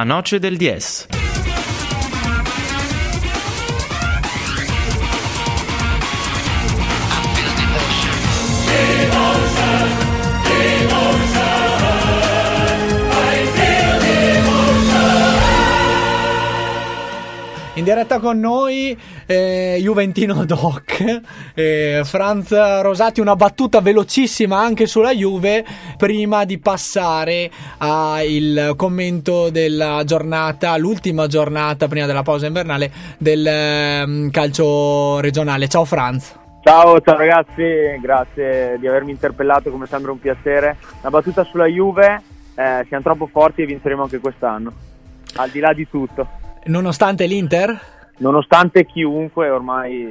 La noce del 10. In diretta con noi eh, Juventino Doc, eh, Franz Rosati, una battuta velocissima anche sulla Juve prima di passare al commento della giornata, l'ultima giornata prima della pausa invernale del eh, calcio regionale. Ciao Franz. Ciao, ciao ragazzi, grazie di avermi interpellato, come sempre un piacere. Una battuta sulla Juve, eh, siamo troppo forti e vinceremo anche quest'anno, al di là di tutto. Nonostante l'Inter? Nonostante chiunque, ormai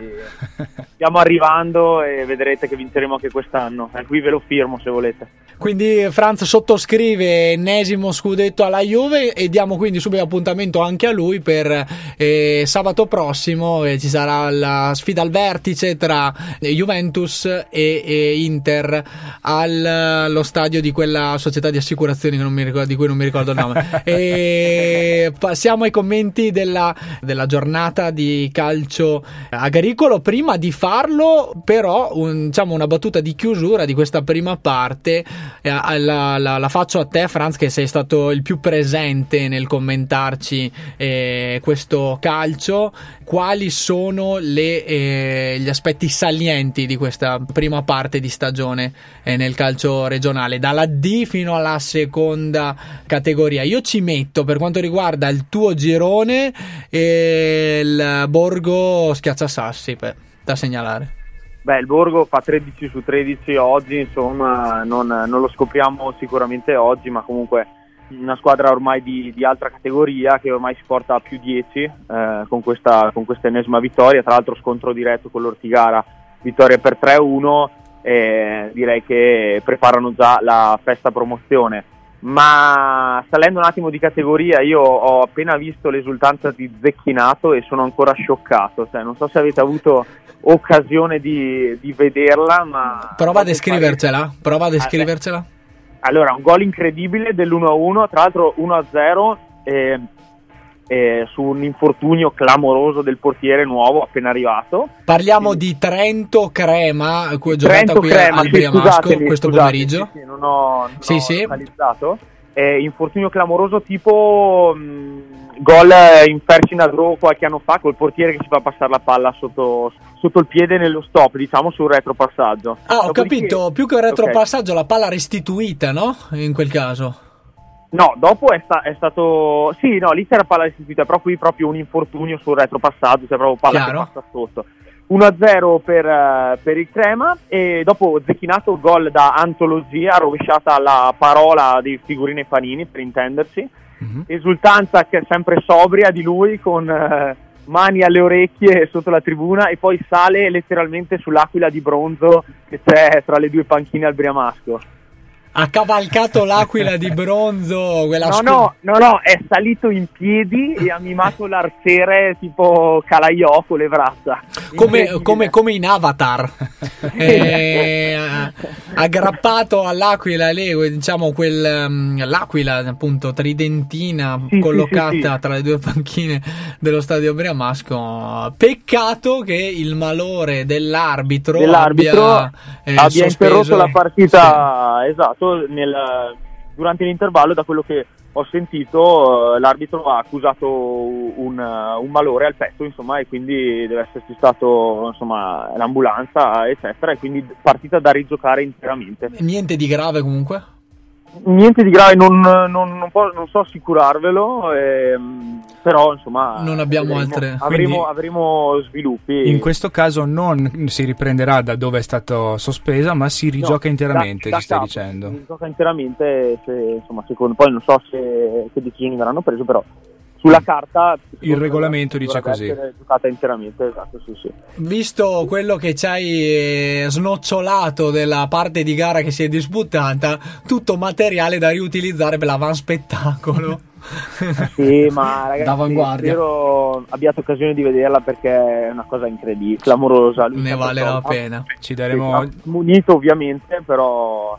stiamo arrivando e vedrete che vinceremo anche quest'anno. E qui ve lo firmo se volete. Quindi Franz sottoscrive ennesimo scudetto alla Juve e diamo quindi subito appuntamento anche a lui per eh, sabato prossimo eh, ci sarà la sfida al vertice tra Juventus e, e Inter allo stadio di quella società di assicurazioni ricordo, di cui non mi ricordo il nome. e passiamo ai commenti della, della giornata di calcio agricolo. Prima di farlo però un, diciamo una battuta di chiusura di questa prima parte eh, la, la, la, faccio a te, Franz, che sei stato il più presente nel commentarci eh, questo calcio. Quali sono le, eh, gli aspetti salienti di questa prima parte di stagione eh, nel calcio regionale, dalla D fino alla seconda categoria? Io ci metto per quanto riguarda il tuo girone il Borgo Schiacciasassi per, da segnalare. Beh, il Borgo fa 13 su 13 oggi, insomma, non, non, lo scopriamo sicuramente oggi, ma comunque una squadra ormai di, di altra categoria che ormai si porta a più 10 eh, con, questa, con questa ennesima vittoria, tra l'altro scontro diretto con l'Ortigara, vittoria per 3-1 e direi che preparano già la festa promozione ma salendo un attimo di categoria io ho appena visto l'esultanza di Zecchinato e sono ancora scioccato. Cioè, non so se avete avuto occasione di, di vederla ma prova a descrivercela pare... prova a descrivercela. Allora un gol incredibile dell'1-1 tra l'altro 1-0 eh, eh, su un infortunio clamoroso del portiere nuovo appena arrivato. Parliamo Quindi... di Trento Crema, giocata qui Crema, al Briamasco sì, questo pomeriggio. Sì, sì, non ho, non sì, ho sì. Eh, infortunio clamoroso tipo mh, mm, gol in Percinadro qualche anno fa col portiere che si fa passare la palla sotto, sotto il piede nello stop, diciamo sul retropassaggio. Ah, ho Dopodiché... capito, più che un retropassaggio okay. la palla restituita, no? In quel caso. No, dopo è, sta- è, stato. Sì, no, lì c'era palla restituita, però qui proprio un infortunio sul retropassaggio, c'è proprio palla Chiaro. che passa sotto. 1-0 per, uh, per, il Crema e dopo Zecchinato gol da antologia, rovesciata la parola di figurine Panini per intenderci. Mm-hmm. Esultanza che è sempre sobria di lui con uh, mani alle orecchie sotto la tribuna e poi sale letteralmente sull'aquila di bronzo che c'è tra le due panchine al Briamasco ha cavalcato l'aquila di bronzo. No, scu- no, no, no, è salito in piedi e ha mimato l'arciere tipo Calaiò con le braccia. Come, come, come, in Avatar, eh, aggrappato all'aquila lì, diciamo quel, um, l'aquila appunto tridentina sì, collocata sì, sì, tra le due panchine dello stadio Briamasco. Peccato che il malore dell'arbitro, dell'arbitro abbia, eh, abbia interrotto la partita, esatto nel, durante l'intervallo, da quello che ho sentito, eh, l'arbitro ha accusato un, un, malore al petto, insomma, e quindi deve esserci stato insomma, l'ambulanza, eccetera, e quindi partita da rigiocare interamente. Niente di grave comunque? Niente di grave, non, non, non, po- non so assicurarvelo, ehm, però insomma non abbiamo avremo, altre avremo, avremo, sviluppi. In questo caso non si riprenderà da dove è stata sospesa, ma si rigioca no, interamente, da, da ci stai capo, dicendo. Si rigioca interamente, se, insomma, secondo, poi non so se, che decisioni verranno prese, però sulla carta il regolamento dice così. giocata interamente esatto sì sì. Visto quello che ci hai eh, snocciolato della parte di gara che si è disputata tutto materiale da riutilizzare per l'avan spettacolo sì ma ragazzi spero abbiate occasione di vederla perché è una cosa incredibile clamorosa ne vale la pena. ci daremo munito ovviamente però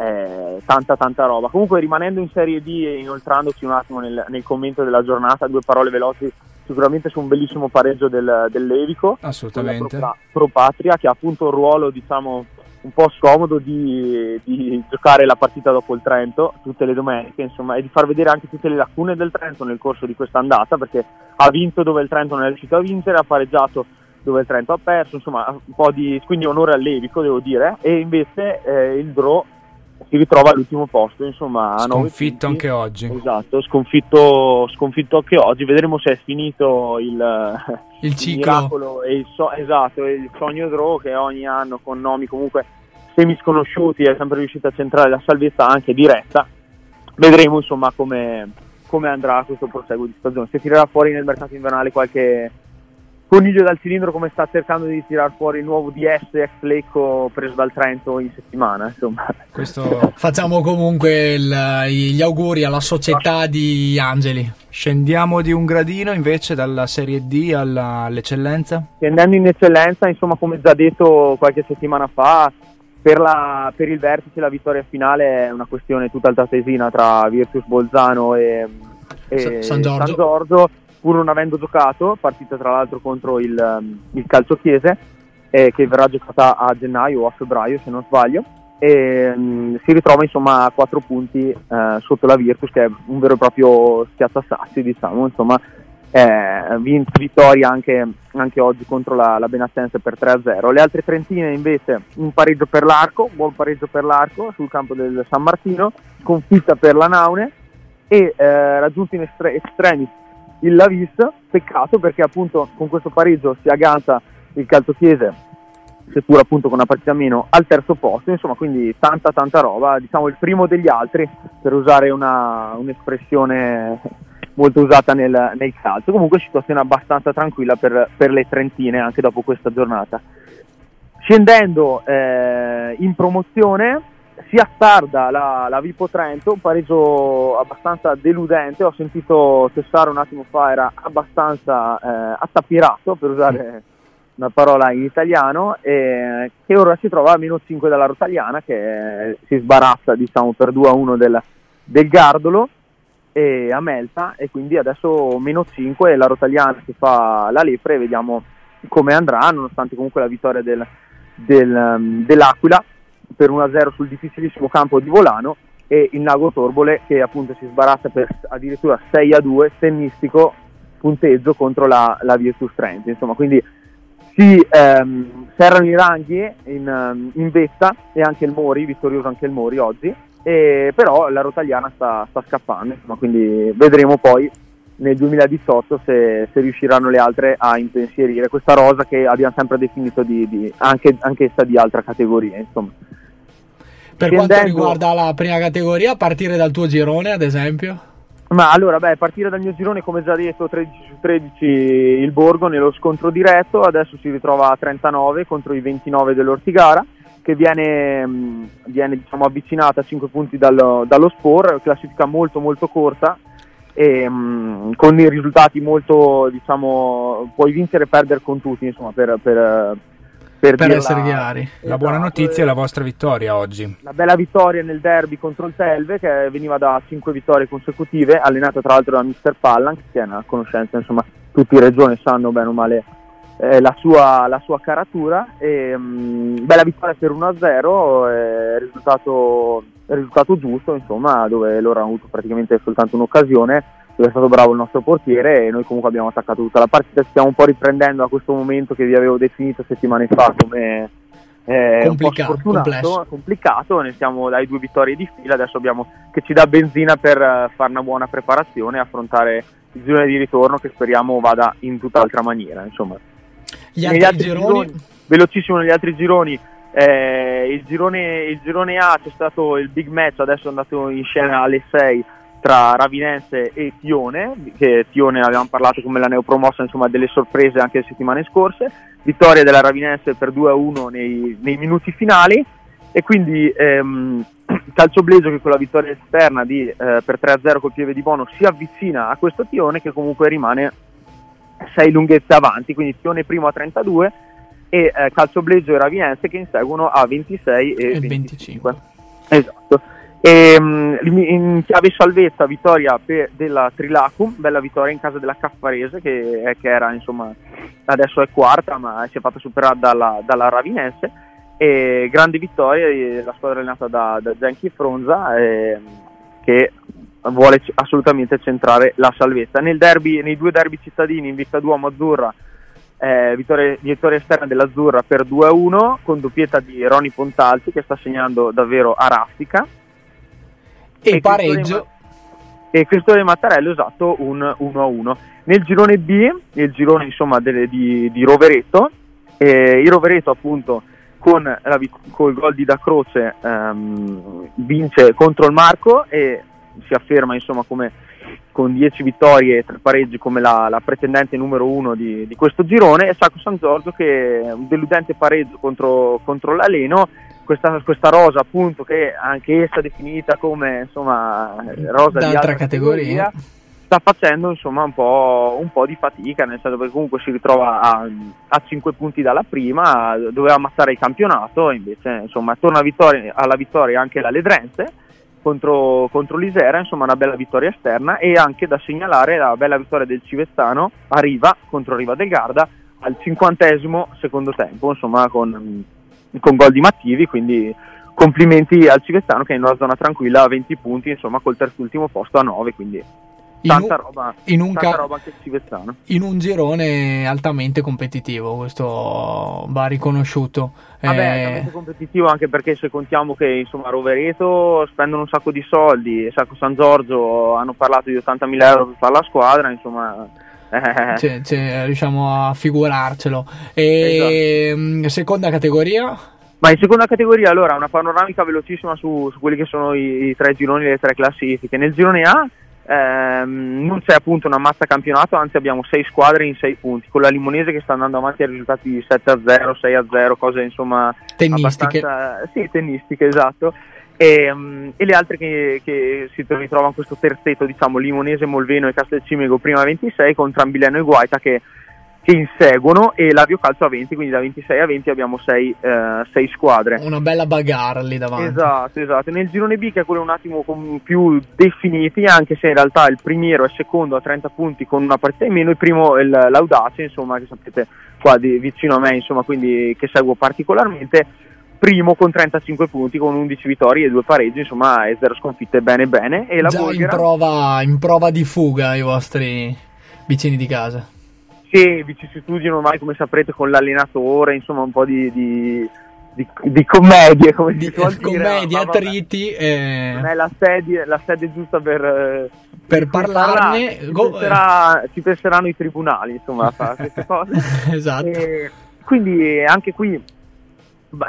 eh, tanta tanta roba. Comunque rimanendo in Serie D e inoltrandoci un attimo nel, nel, commento della giornata, due parole veloci sicuramente su un bellissimo pareggio del, del Levico, assolutamente. Pro, pro, Patria che ha appunto un ruolo diciamo un po' scomodo di, di, giocare la partita dopo il Trento tutte le domeniche insomma e di far vedere anche tutte le lacune del Trento nel corso di questa andata perché ha vinto dove il Trento non è riuscito a vincere, ha pareggiato dove il Trento ha perso, insomma un po' di quindi onore al Levico devo dire. E invece eh, il Draw si ritrova all'ultimo posto, insomma, sconfitto anche oggi. Esatto, sconfitto, sconfitto, anche oggi. Vedremo se è finito il, il ciclo. Il so, esatto, il sogno draw che ogni anno con nomi comunque semi sconosciuti è sempre riuscito a centrare la salvezza anche diretta. Vedremo insomma come, come andrà questo proseguo di stagione. Se tirerà fuori nel mercato invernale qualche coniglio dal cilindro come sta cercando di tirare fuori il nuovo DS ex Lecco preso dal Trento in settimana insomma. Questo... facciamo comunque il, gli auguri alla società di Angeli. Scendiamo di un gradino invece dalla serie D alla, all'eccellenza? Scendendo in eccellenza insomma come già detto qualche settimana fa per, la, per il vertice la vittoria finale è una questione tutta altatesina tra Virtus Bolzano e, e San Giorgio, San Giorgio pur non avendo giocato, partita tra l'altro contro il, um, il Calcio Chiese, eh, che verrà giocata a gennaio o a febbraio se non sbaglio, e um, si ritrova insomma a 4 punti eh, sotto la Virtus, che è un vero e proprio schiazzasassi, diciamo, insomma, eh, vinto vittoria anche, anche, oggi contro la, la Benacense per 3-0. Le altre Trentine invece un pareggio per l'arco, buon pareggio per l'arco sul campo del San Martino, sconfitta per la Naune e eh, raggiunto in estre- estremi il Lavis, peccato perché appunto con questo pareggio si aggancia il Calzochiese seppur appunto con una partita meno al terzo posto, insomma quindi tanta tanta roba, diciamo il primo degli altri per usare una, un'espressione molto usata nel, nel, calcio, comunque situazione abbastanza tranquilla per, per, le Trentine anche dopo questa giornata. Scendendo eh, in promozione si attarda la, la Vipo Trento, un pareggio abbastanza deludente, ho sentito cessare un attimo fa, era abbastanza eh, attapirato per usare una parola in italiano, e che ora si trova a meno 5 dalla Rotagliana che si sbarazza diciamo, per 2 a 1 del, del Gardolo e a Melta e quindi adesso meno 5 la Rotagliana si fa la lepre e vediamo come andrà nonostante comunque la vittoria del, del, dell'Aquila per 1-0 sul difficilissimo campo di Volano e il Nago Torbole che appunto si sbarazza per addirittura 6-2 tennistico punteggio contro la, la Virtus Trento. Insomma quindi si ehm, serrano i ranghi in, ehm, in, vetta e anche il Mori, vittorioso anche il Mori oggi e però la Rotagliana sta, sta scappando. Insomma, quindi vedremo poi nel 2018 se, se, riusciranno le altre a impensierire questa rosa che abbiamo sempre definito di, di, anche, anch'essa di altra categoria insomma per quanto riguarda la prima categoria, a partire dal tuo girone, ad esempio? Ma allora, beh, partire dal mio girone, come già detto, 13 su 13 il Borgo nello scontro diretto, adesso si ritrova a 39 contro i 29 dell'Ortigara, che viene, viene diciamo, avvicinata a 5 punti dallo, dallo Spor, classifica molto molto corta, e, mh, con i risultati molto, diciamo, puoi vincere e perdere con tutti, insomma, per, per per, per essere chiari. Esatto, la buona notizia è la vostra vittoria oggi. La bella vittoria nel derby contro il Telve che veniva da 5 vittorie consecutive, allenata tra l'altro da Mr. Pallan, che è una conoscenza, insomma, tutti i regioni sanno bene o male eh, la, sua, la, sua, caratura. E, mh, mm, bella vittoria per 1-0, eh, risultato, risultato giusto, insomma, dove loro hanno avuto praticamente soltanto un'occasione è stato bravo il nostro portiere e noi comunque abbiamo attaccato tutta la partita, stiamo un po' riprendendo a questo momento che vi avevo definito settimane fa come eh, complicato, complesso. complicato, ne siamo dai due vittorie di fila, adesso abbiamo che ci dà benzina per uh, fare una buona preparazione e affrontare il girone di ritorno che speriamo vada in tutt'altra maniera. Insomma. Gli altri, altri gironi? gironi? Velocissimo negli altri gironi. Eh, il, girone, il girone A c'è stato il big match, adesso è andato in scena alle 6 tra Ravinense e Tione, che Tione avevamo parlato come la neopromossa, insomma delle sorprese anche le settimane scorse, vittoria della Ravinense per 2-1 nei, nei minuti finali e quindi ehm, Calcio Bleggio che con la vittoria esterna di, eh, per 3-0 col piede di Bono si avvicina a questo Tione che comunque rimane 6 lunghezze avanti, quindi Tione primo a 32 e eh, Calcio Bleggio e Ravinense che inseguono a 26 e, e 25. 25. Esatto. E, ehm, in chiave salvezza, vittoria per, della Trilacum, bella vittoria in casa della Caffarese che, che, era insomma adesso è quarta ma si è fatta superare dalla, dalla Ravinense. E grande vittoria della squadra allenata da, da Fronza eh, che vuole assolutamente centrare la salvezza. Derby, nei due derby cittadini in Vista Duomo Azzurra eh, vittoria, vittoria, esterna dell'Azzurra per 2-1 con doppietta di Roni Pontalti che sta segnando davvero a raffica e, e pareggio. E Cristore Mattarello esatto un 1-1 nel girone B nel girone insomma delle, di, di, Rovereto eh, il Rovereto appunto con, la, gol di Da Croce ehm, vince contro il Marco e si afferma insomma come con 10 vittorie e 3 pareggi come la, la pretendente numero 1 di, di, questo girone. E Sacco San Giorgio che è un deludente pareggio contro, contro l'Aleno questa, questa, rosa appunto che anche essa definita come insomma rosa D'altra di altra categoria, categoria sta facendo insomma un po', un po', di fatica nel senso che comunque si ritrova a, a 5 punti dalla prima doveva ammazzare il campionato invece insomma torna vittoria, alla vittoria anche la Ledrense contro, contro l'Isera, insomma una bella vittoria esterna e anche da segnalare la bella vittoria del Civezzano a Riva contro Riva del Garda al cinquantesimo secondo tempo, insomma con, con gol di Mattivi, quindi complimenti al Civezzano che è in una zona tranquilla a 20 punti, insomma col terzultimo posto a 9, quindi tanta, un, roba, in un tanta ca- roba anche Civezzano. In un girone altamente competitivo, questo va riconosciuto. Vabbè, eh... altamente competitivo anche perché se contiamo che insomma Rovereto spendono un sacco di soldi, Sacco San Giorgio hanno parlato di 80.000 euro per fare la squadra, insomma... Eh. Cioè, cioè, riusciamo a figurarcelo. E esatto. Mm, seconda categoria? Ma in seconda categoria allora una panoramica velocissima su, su quelli che sono i, i tre gironi le tre classifiche. Nel girone A ehm, non c'è appunto una mazza campionato, anzi abbiamo sei squadre in sei punti, con la Limonese che sta andando avanti a risultati di 7 a 0, 6 a 0, cose insomma tennistiche. Sì, tennistiche, esatto. E, um, e, le altre che, che si ritrovano questo terzetto, diciamo Limonese, Molveno e Castelcimego prima 26 con Trambileno e Guaita che che inseguono e l'Avio Calcio a 20, quindi da 26 a 20 abbiamo 6, eh, squadre. Una bella bagarre lì davanti. Esatto, esatto. Nel girone B che è quello un attimo più definiti, anche se in realtà il primiero è secondo a 30 punti con una partita in meno, il primo è l'Audace, insomma, che sapete qua di, vicino a me, insomma, quindi che seguo particolarmente. Primo con 35 punti, con 11 vittorie e 2 pareggi, insomma, e 0 sconfitte bene bene. E la Già in, prova, in prova di fuga i vostri vicini di casa. Sì, vicissitudini ormai come saprete con l'allenatore, insomma un po' di, di, di, di commedie, come di, si suol dire. Commedie, attriti. Eh... Non è la sede, la sede giusta per, eh, per parlarne. Ci, Go... penserà, ci, penseranno i tribunali, insomma, a fare queste cose. esatto. E quindi anche qui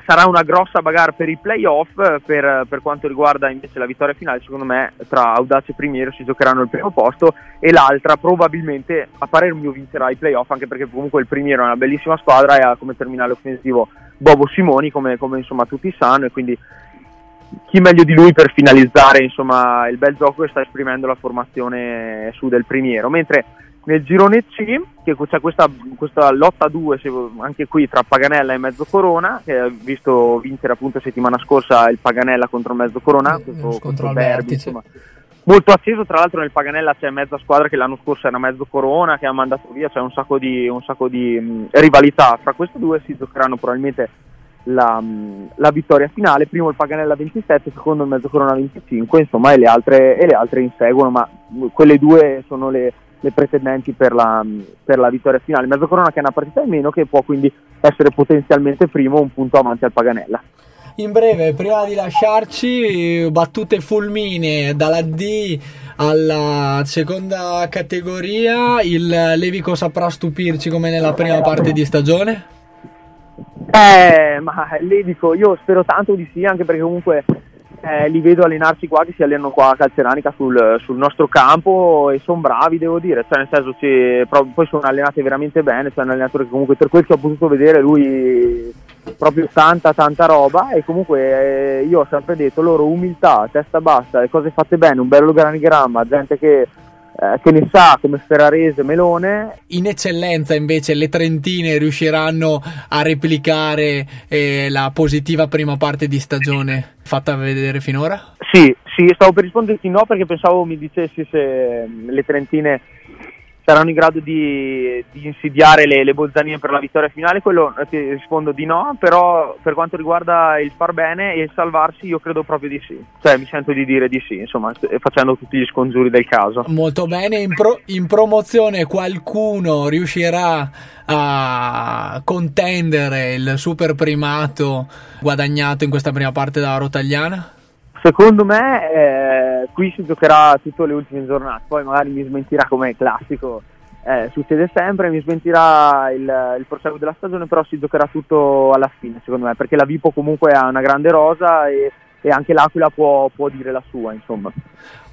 sarà una grossa bagarre per i playoff per, per, quanto riguarda invece la vittoria finale secondo me tra Audace e Primiero si giocheranno il primo posto e l'altra probabilmente a parer mio vincerà i playoff anche perché comunque il Primiero è una bellissima squadra e ha come terminale offensivo Bobo Simoni come, come insomma tutti sanno e quindi chi meglio di lui per finalizzare insomma il bel gioco che sta esprimendo la formazione su del Primiero mentre nel girone C che c'è questa, questa lotta a due anche qui tra Paganella e Mezzo Corona che ha visto vincere appunto settimana scorsa il Paganella contro Mezzo Corona eh, questo, contro Derby, insomma. molto acceso tra l'altro nel Paganella c'è mezza squadra che l'anno scorso era Mezzo Corona che ha mandato via c'è un sacco di, un sacco di mh, rivalità fra queste due si giocheranno probabilmente la, la, vittoria finale primo il Paganella 27 secondo il Mezzo Corona 25 insomma e le altre, e le altre inseguono ma quelle due sono le le pretendenti per la, per la vittoria finale. Mezzocorona che è una partita in meno che può quindi essere potenzialmente primo un punto avanti al Paganella. In breve, prima di lasciarci, battute fulmine dalla D alla seconda categoria, il Levico saprà stupirci come nella prima parte di stagione? Eh, ma Levico, io spero tanto di sì, anche perché comunque eh, li vedo allenarsi qua, che si allenano qua a Calceranica sul, sul nostro campo e sono bravi, devo dire, cioè nel senso che poi sono allenati veramente bene, cioè un allenatore che comunque per quel che ho potuto vedere lui proprio tanta tanta roba e comunque eh, io ho sempre detto loro umiltà, testa bassa, le cose fatte bene, un bello organigramma, gente che eh, che ne sa come Ferrarese Melone. In eccellenza invece le Trentine riusciranno a replicare eh, la positiva prima parte di stagione fatta vedere finora? Sì, sì, stavo per risponderti no perché pensavo mi dicessi se mm, le Trentine saranno in grado di, di insidiare le, le, Bolzanine per la vittoria finale, quello eh, ti rispondo di no, però per quanto riguarda il far bene e il salvarsi io credo proprio di sì, cioè mi sento di dire di sì, insomma facendo tutti gli scongiuri del caso. Molto bene, in, pro, in promozione qualcuno riuscirà a contendere il super primato guadagnato in questa prima parte dalla Rotagliana? Secondo me eh, qui si giocherà tutte le ultime giornate, poi magari mi smentirà come classico, eh, succede sempre, mi smentirà il, il proseguo della stagione, però si giocherà tutto alla fine secondo me, perché la Vipo comunque ha una grande rosa e e anche l'Aquila può, può dire la sua, insomma.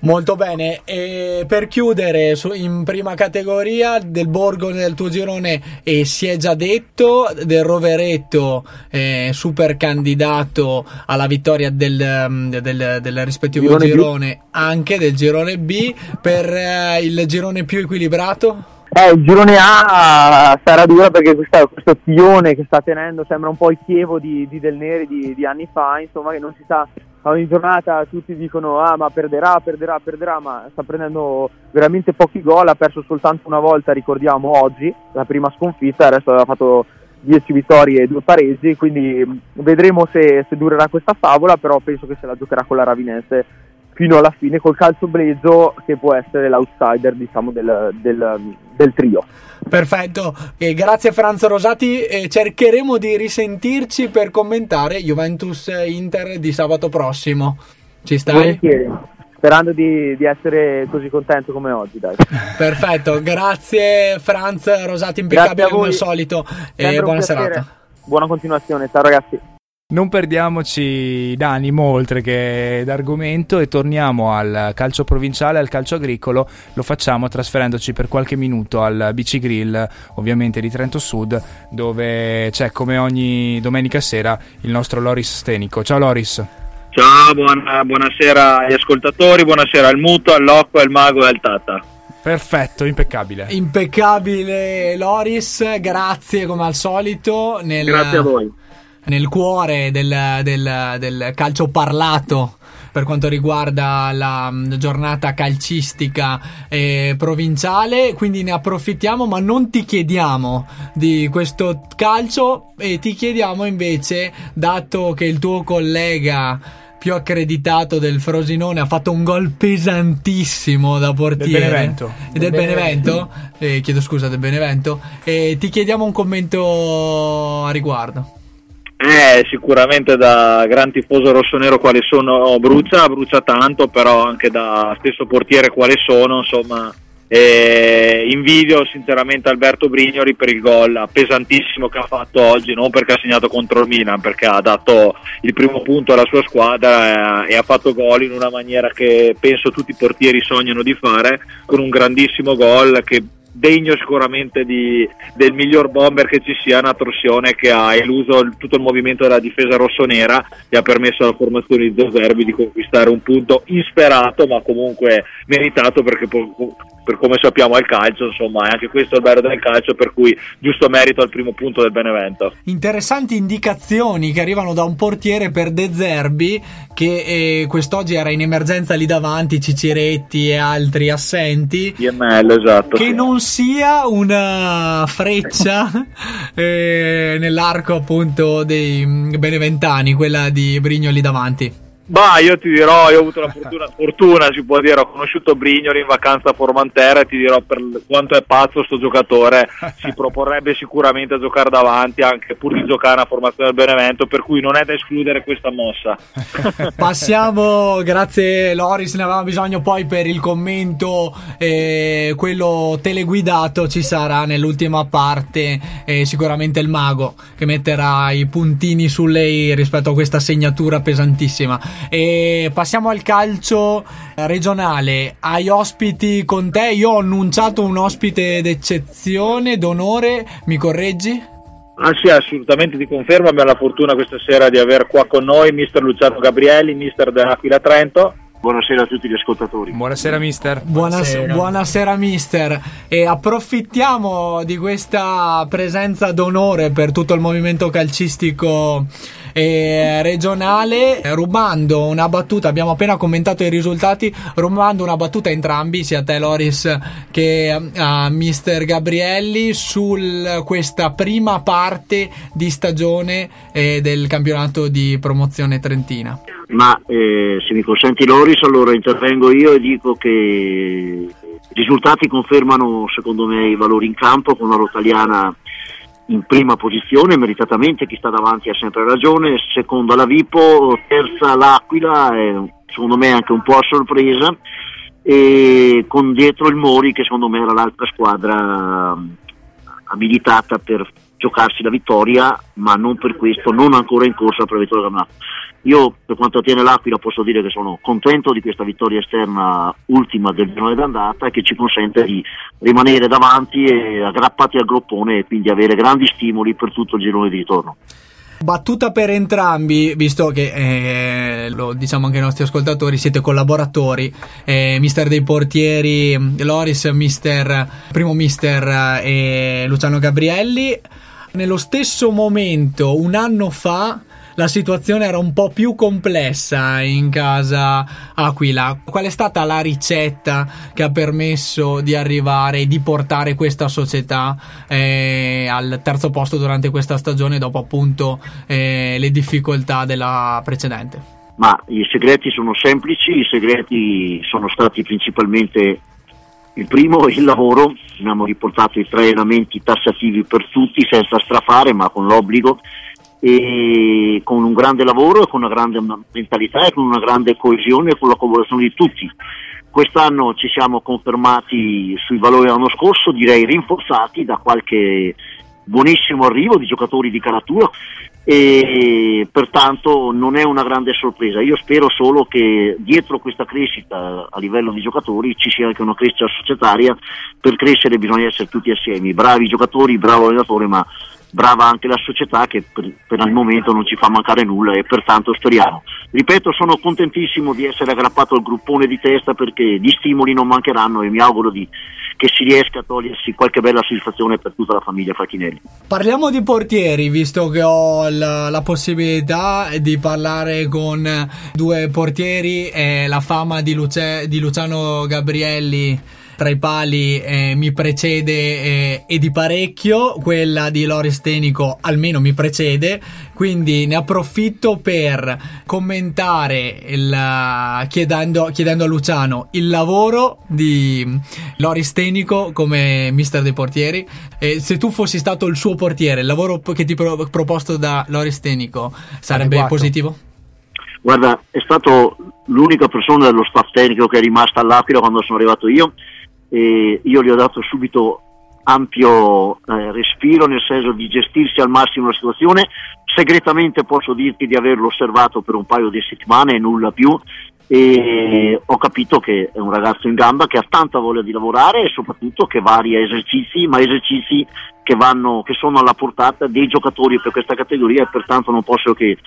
Molto bene, e per chiudere su, in prima categoria del Borgo nel tuo girone eh, si è già detto del Roveretto eh, super candidato alla vittoria del, mm, del, del rispettivo girone, girone anche del girone B per eh, il girone più equilibrato? Eh, il girone A sarà dura perché questa, questo tione che sta tenendo sembra un po' il Chievo di, di Del Neri di, di, anni fa, insomma, che non si sa, ogni giornata tutti dicono ah ma perderà, perderà, perderà, ma sta prendendo veramente pochi gol, ha perso soltanto una volta, ricordiamo oggi, la prima sconfitta, adesso aveva fatto 10 vittorie e 2 pareggi, quindi vedremo se, se durerà questa favola, però penso che se la giocherà con la Ravinense fino alla fine col calcio bleggio che può essere l'outsider diciamo del, del, del trio. Perfetto, e grazie Franz Rosati. E cercheremo di risentirci per commentare Juventus Inter di sabato prossimo. Ci stai? Volentieri. Sperando di, di essere così contento come oggi. Dai. Perfetto, grazie Franz Rosati, impeccabile come al solito. e buona serata. Buona continuazione, ciao ragazzi. Non perdiamoci d'animo oltre che d'argomento e torniamo al calcio provinciale, al calcio agricolo. Lo facciamo trasferendoci per qualche minuto al BC Grill, ovviamente di Trento Sud, dove c'è come ogni domenica sera il nostro Loris Stenico. Ciao Loris. Ciao, buona, buonasera agli ascoltatori, buonasera al Muto, al Locco, al Mago e al Tata. Perfetto, impeccabile. Impeccabile Loris, grazie come al solito. Nel... Grazie a voi nel cuore del, del, del calcio parlato per quanto riguarda la mm, giornata calcistica eh, provinciale, quindi ne approfittiamo, ma non ti chiediamo di questo calcio e ti chiediamo invece, dato che il tuo collega più accreditato del Frosinone ha fatto un gol pesantissimo da portiere. Del Benevento, del, del Benevento, Benevento. Eh, chiedo scusa del Benevento. E ti chiediamo un commento a riguardo eh, sicuramente da gran tifoso rossonero quale sono brucia, brucia tanto, però anche da stesso portiere quale sono, insomma, eh, invidio sinceramente Alberto Brignoli per il gol pesantissimo che ha fatto oggi, non perché ha segnato contro il Milan, perché ha dato il primo punto alla sua squadra e, e ha fatto gol in una maniera che penso tutti i portieri sognano di fare, con un grandissimo gol che degno sicuramente di, del miglior bomber che ci sia, una torsione che ha eluso il, tutto il movimento della difesa rossonera e ha permesso alla formazione di Zerbi di conquistare un punto insperato ma comunque meritato perché per come sappiamo al calcio, insomma, è anche questo il bello del calcio, per cui giusto merito al primo punto del Benevento. Interessanti indicazioni che arrivano da un portiere per De Zerbi, che eh, quest'oggi era in emergenza lì davanti, Ciciretti e altri assenti. IML, esatto. Che sì. non sia una freccia eh, nell'arco appunto dei beneventani, quella di Brignoli davanti. Bah, io ti dirò, io ho avuto la fortuna, fortuna, si può dire, ho conosciuto Brignoli in vacanza a Formentera e ti dirò per quanto è pazzo sto giocatore, si proporrebbe sicuramente a giocare davanti anche pur di giocare una formazione del Benevento, per cui non è da escludere questa mossa. Passiamo, grazie Loris, ne avevamo bisogno poi per il commento, eh, quello teleguidato ci sarà nell'ultima parte, eh, sicuramente il mago che metterà i puntini su lei rispetto a questa segnatura pesantissima. E passiamo al calcio regionale. Hai ospiti con te? Io ho annunciato un ospite d'eccezione, d'onore. Mi correggi? Ah sì, assolutamente ti confermo, abbiamo la fortuna questa sera di avere qua con noi mister Luciano Gabrielli, mister dell'Aquila Trento. Buonasera a tutti gli ascoltatori. Buonasera mister. Buonasera, buonasera mister. E approfittiamo di questa presenza d'onore per tutto il movimento calcistico eh, regionale rubando una battuta abbiamo appena commentato i risultati rubando una battuta entrambi sia a te Loris che a mister Gabrielli su questa prima parte di stagione eh, del campionato di promozione trentina. Ma eh, se mi consenti Loris allora intervengo io e dico che i risultati confermano secondo me i valori in campo con la Rotaliana in prima posizione, meritatamente chi sta davanti ha sempre ragione, seconda la Vipo, terza l'Aquila, secondo me anche un po' a sorpresa, e con dietro il Mori che secondo me era l'altra squadra abilitata per giocarsi la vittoria, ma non per questo, non ancora in corsa per la vittoria campionato. Io per quanto attiene l'Aquila posso dire che sono contento di questa vittoria esterna ultima del girone d'andata che ci consente di rimanere davanti e aggrappati al groppone e quindi avere grandi stimoli per tutto il girone di ritorno. Battuta per entrambi, visto che eh, lo diciamo anche ai nostri ascoltatori, siete collaboratori, eh, mister dei portieri Loris, mister, primo mister eh, Luciano Gabrielli. Nello stesso momento, un anno fa, la situazione era un po' più complessa in casa Aquila. Qual è stata la ricetta che ha permesso di arrivare, di portare questa società eh, al terzo posto durante questa stagione dopo appunto eh, le difficoltà della precedente? Ma i segreti sono semplici, i segreti sono stati principalmente il primo il lavoro, abbiamo riportato i tre allenamenti tassativi per tutti senza strafare ma con l'obbligo e con un grande lavoro con una grande mentalità e con una grande coesione e con la collaborazione di tutti. Quest'anno ci siamo confermati sui valori dell'anno scorso, direi rinforzati da qualche buonissimo arrivo di giocatori di caratura e pertanto non è una grande sorpresa. Io spero solo che dietro questa crescita a livello di giocatori ci sia anche una crescita societaria. Per crescere bisogna essere tutti assieme, bravi giocatori, bravo allenatore, ma brava anche la società che per, per, il momento non ci fa mancare nulla e pertanto speriamo. Ripeto, sono contentissimo di essere aggrappato al gruppone di testa perché gli stimoli non mancheranno e mi auguro di, che si riesca a togliersi qualche bella soddisfazione per tutta la famiglia Facchinelli. Parliamo di portieri, visto che ho la, la possibilità di parlare con due portieri e la fama di, Luce, di Luciano Gabrielli tra i pali eh, mi precede eh, e di parecchio, quella di Loris Tenico almeno mi precede, quindi ne approfitto per commentare il, chiedendo, chiedendo, a Luciano il lavoro di Loris Tenico come mister dei portieri. E se tu fossi stato il suo portiere, il lavoro che ti pro- proposto da Loris Tenico sarebbe Adeguato. positivo? Guarda, è stato l'unica persona dello staff tecnico che è rimasta all'Aquila quando sono arrivato io e io gli ho dato subito ampio eh, respiro nel senso di gestirsi al massimo la situazione. Segretamente posso dirti di averlo osservato per un paio di settimane e nulla più e ho capito che è un ragazzo in gamba che ha tanta voglia di lavorare e soprattutto che varia esercizi, ma esercizi che, vanno, che sono alla portata dei giocatori per questa categoria e pertanto non posso che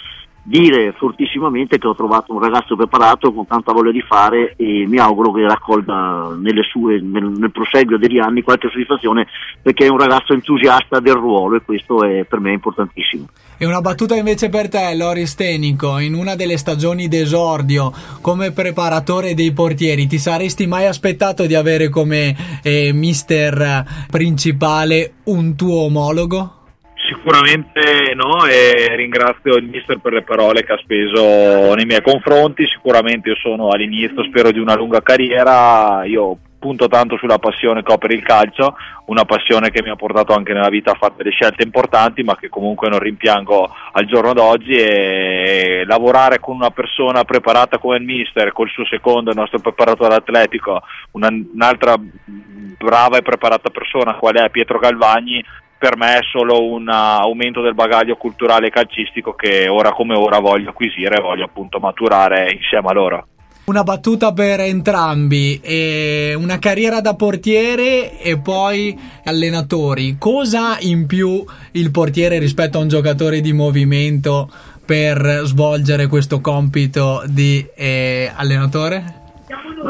dire fortissimamente che ho trovato un ragazzo preparato con tanta voglia di fare e mi auguro che raccolga sue, nel, nel, proseguio degli anni qualche soddisfazione perché è un ragazzo entusiasta del ruolo e questo è per me importantissimo. E una battuta invece per te, Loris Tenico, in una delle stagioni d'esordio come preparatore dei portieri, ti saresti mai aspettato di avere come eh, mister principale un tuo omologo? Sicuramente no e ringrazio il mister per le parole che ha speso nei miei confronti, sicuramente io sono all'inizio, spero di una lunga carriera, io punto tanto sulla passione che ho per il calcio, una passione che mi ha portato anche nella vita a fare delle scelte importanti ma che comunque non rimpiango al giorno d'oggi e lavorare con una persona preparata come il mister, col suo secondo, il nostro preparatore atletico, una, un'altra brava e preparata persona quale è Pietro Galvagni per me è solo un aumento del bagaglio culturale e calcistico che ora come ora voglio acquisire e voglio appunto maturare insieme a loro. Una battuta per entrambi, e una carriera da portiere e poi allenatori. Cosa in più il portiere rispetto a un giocatore di movimento per svolgere questo compito di eh, allenatore?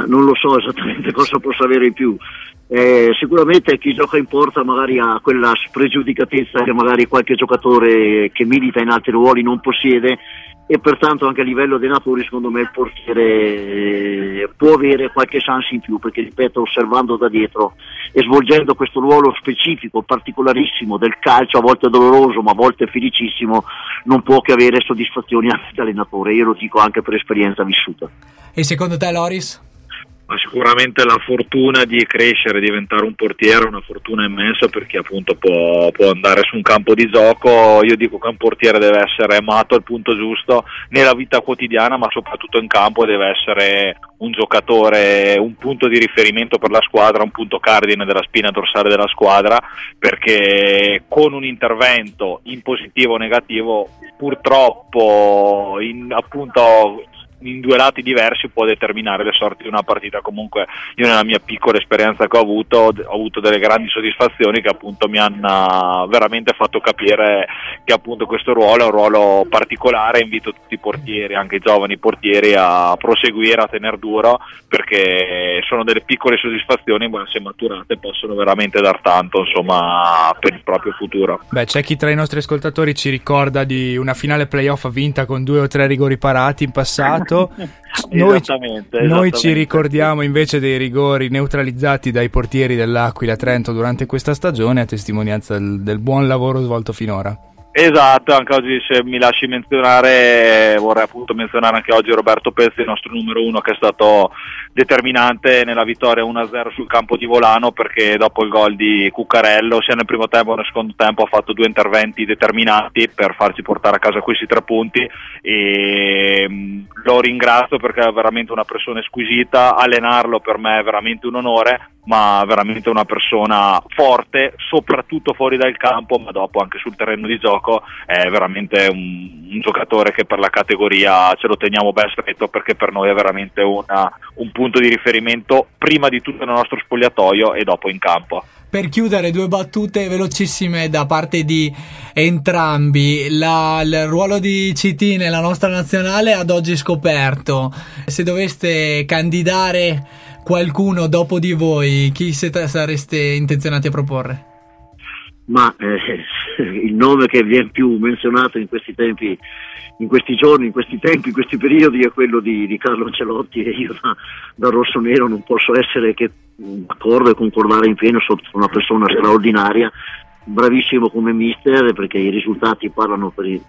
Non lo so esattamente cosa possa avere in più. Eh, sicuramente chi gioca in porta magari ha quella spregiudicatezza che magari qualche giocatore che milita in altri ruoli non possiede e pertanto anche a livello dei natori secondo me il portiere eh, può avere qualche chance in più perché ripeto osservando da dietro e svolgendo questo ruolo specifico, particolarissimo del calcio, a volte doloroso ma a volte felicissimo, non può che avere soddisfazioni anche da allenatore, io lo dico anche per esperienza vissuta. E secondo te Loris? Ma sicuramente la fortuna di crescere e diventare un portiere è una fortuna immensa perché appunto può, può, andare su un campo di gioco. Io dico che un portiere deve essere amato al punto giusto nella vita quotidiana, ma soprattutto in campo deve essere un giocatore, un punto di riferimento per la squadra, un punto cardine della spina dorsale della squadra, perché con un intervento in positivo o negativo purtroppo in, appunto in due lati diversi può determinare le sorti di una partita. Comunque io nella mia piccola esperienza che ho avuto ho avuto delle grandi soddisfazioni che appunto mi hanno veramente fatto capire che appunto questo ruolo è un ruolo particolare. Invito tutti i portieri, anche i giovani portieri, a proseguire, a tenere duro perché sono delle piccole soddisfazioni ma se maturate possono veramente dar tanto insomma per il proprio futuro. Beh, c'è chi tra i nostri ascoltatori ci ricorda di una finale playoff vinta con due o tre rigori parati in passato esatto. Noi, esattamente, noi ci ricordiamo invece dei rigori neutralizzati dai portieri dell'Aquila Trento durante questa stagione a testimonianza del, del buon lavoro svolto finora. Esatto, anche oggi se mi lasci menzionare, vorrei appunto menzionare anche oggi Roberto Pezzi, il nostro numero uno che è stato determinante nella vittoria 1-0 sul campo di Volano perché dopo il gol di Cuccarello sia nel primo tempo che nel secondo tempo ha fatto due interventi determinanti per farci portare a casa questi tre punti. E mm, lo ringrazio perché è veramente una persona squisita, allenarlo per me è veramente un onore ma veramente una persona forte, soprattutto fuori dal campo, ma dopo anche sul terreno di gioco è veramente un, un giocatore che per la categoria ce lo teniamo ben stretto perché per noi è veramente una, un punto di riferimento prima di tutto nel nostro spogliatoio e dopo in campo. Per chiudere, due battute velocissime da parte di entrambi. La, il ruolo di CT nella nostra nazionale ad oggi scoperto. Se doveste candidare qualcuno dopo di voi, chi siete, sareste intenzionati a proporre? Ma eh, il nome che viene più menzionato in questi tempi, in questi giorni, in questi tempi, in questi periodi è quello di, di Carlo Ancelotti e io da, da rosso-nero non posso essere che d'accordo e concordare in pieno sotto una persona straordinaria, bravissimo come mister perché i risultati parlano per, i,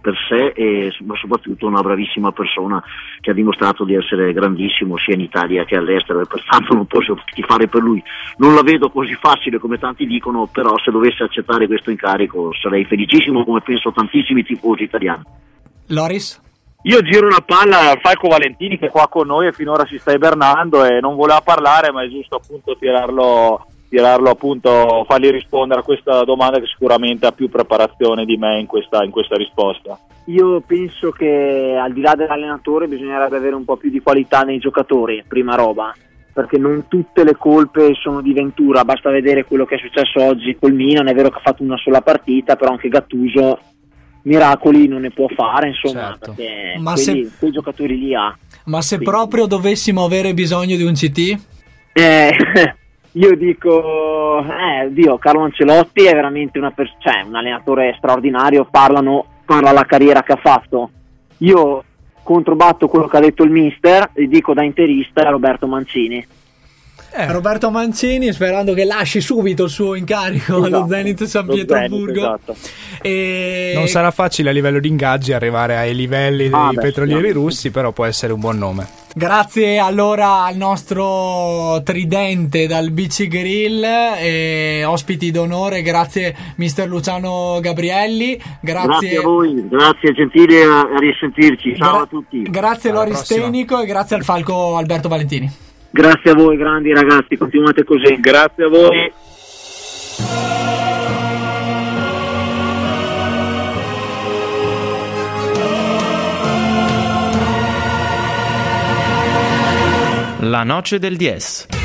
per sé, e, ma soprattutto una bravissima persona che ha dimostrato di essere grandissimo sia in Italia che all'estero e pertanto non posso tifare per lui. Non la vedo così facile come tanti dicono, però se dovesse accettare questo incarico sarei felicissimo come penso tantissimi tifosi italiani. Loris? Io giro una palla a Falco Valentini che è qua con noi e finora si sta ibernando e non voleva parlare, ma è giusto appunto tirarlo tirarlo appunto, fargli rispondere a questa domanda che sicuramente ha più preparazione di me in questa, in questa risposta. Io penso che al di là dell'allenatore bisognerebbe avere un po' più di qualità nei giocatori, prima roba, perché non tutte le colpe sono di Ventura, basta vedere quello che è successo oggi col Milan, è vero che ha fatto una sola partita, però anche Gattuso miracoli non ne può fare, insomma, certo. perché Ma quelli, se... quei giocatori li ha. Ma se Quindi... proprio dovessimo avere bisogno di un CT? Eh, io dico, eh, Dio, Carlo Ancelotti è veramente pers- cioè, un allenatore straordinario, parlano, parla la carriera che ha fatto. Io controbatto quello che ha detto il mister e dico da interista Roberto Mancini. Eh. Roberto Mancini sperando che lasci subito il suo incarico esatto. allo Zenit San Pietroburgo esatto. e... non sarà facile a livello di ingaggi arrivare ai livelli ah, dei beh, petrolieri sì. russi però può essere un buon nome Grazie allora al nostro tridente dal Bici Grill e ospiti d'onore, grazie mister Luciano Gabrielli, grazie, grazie a voi, grazie gentili a, a risentirci, ciao Gra- a tutti. Grazie Alla Loris Tenico e grazie al Falco Alberto Valentini. Grazie a voi grandi ragazzi, continuate così. Grazie a voi. La noce del DS.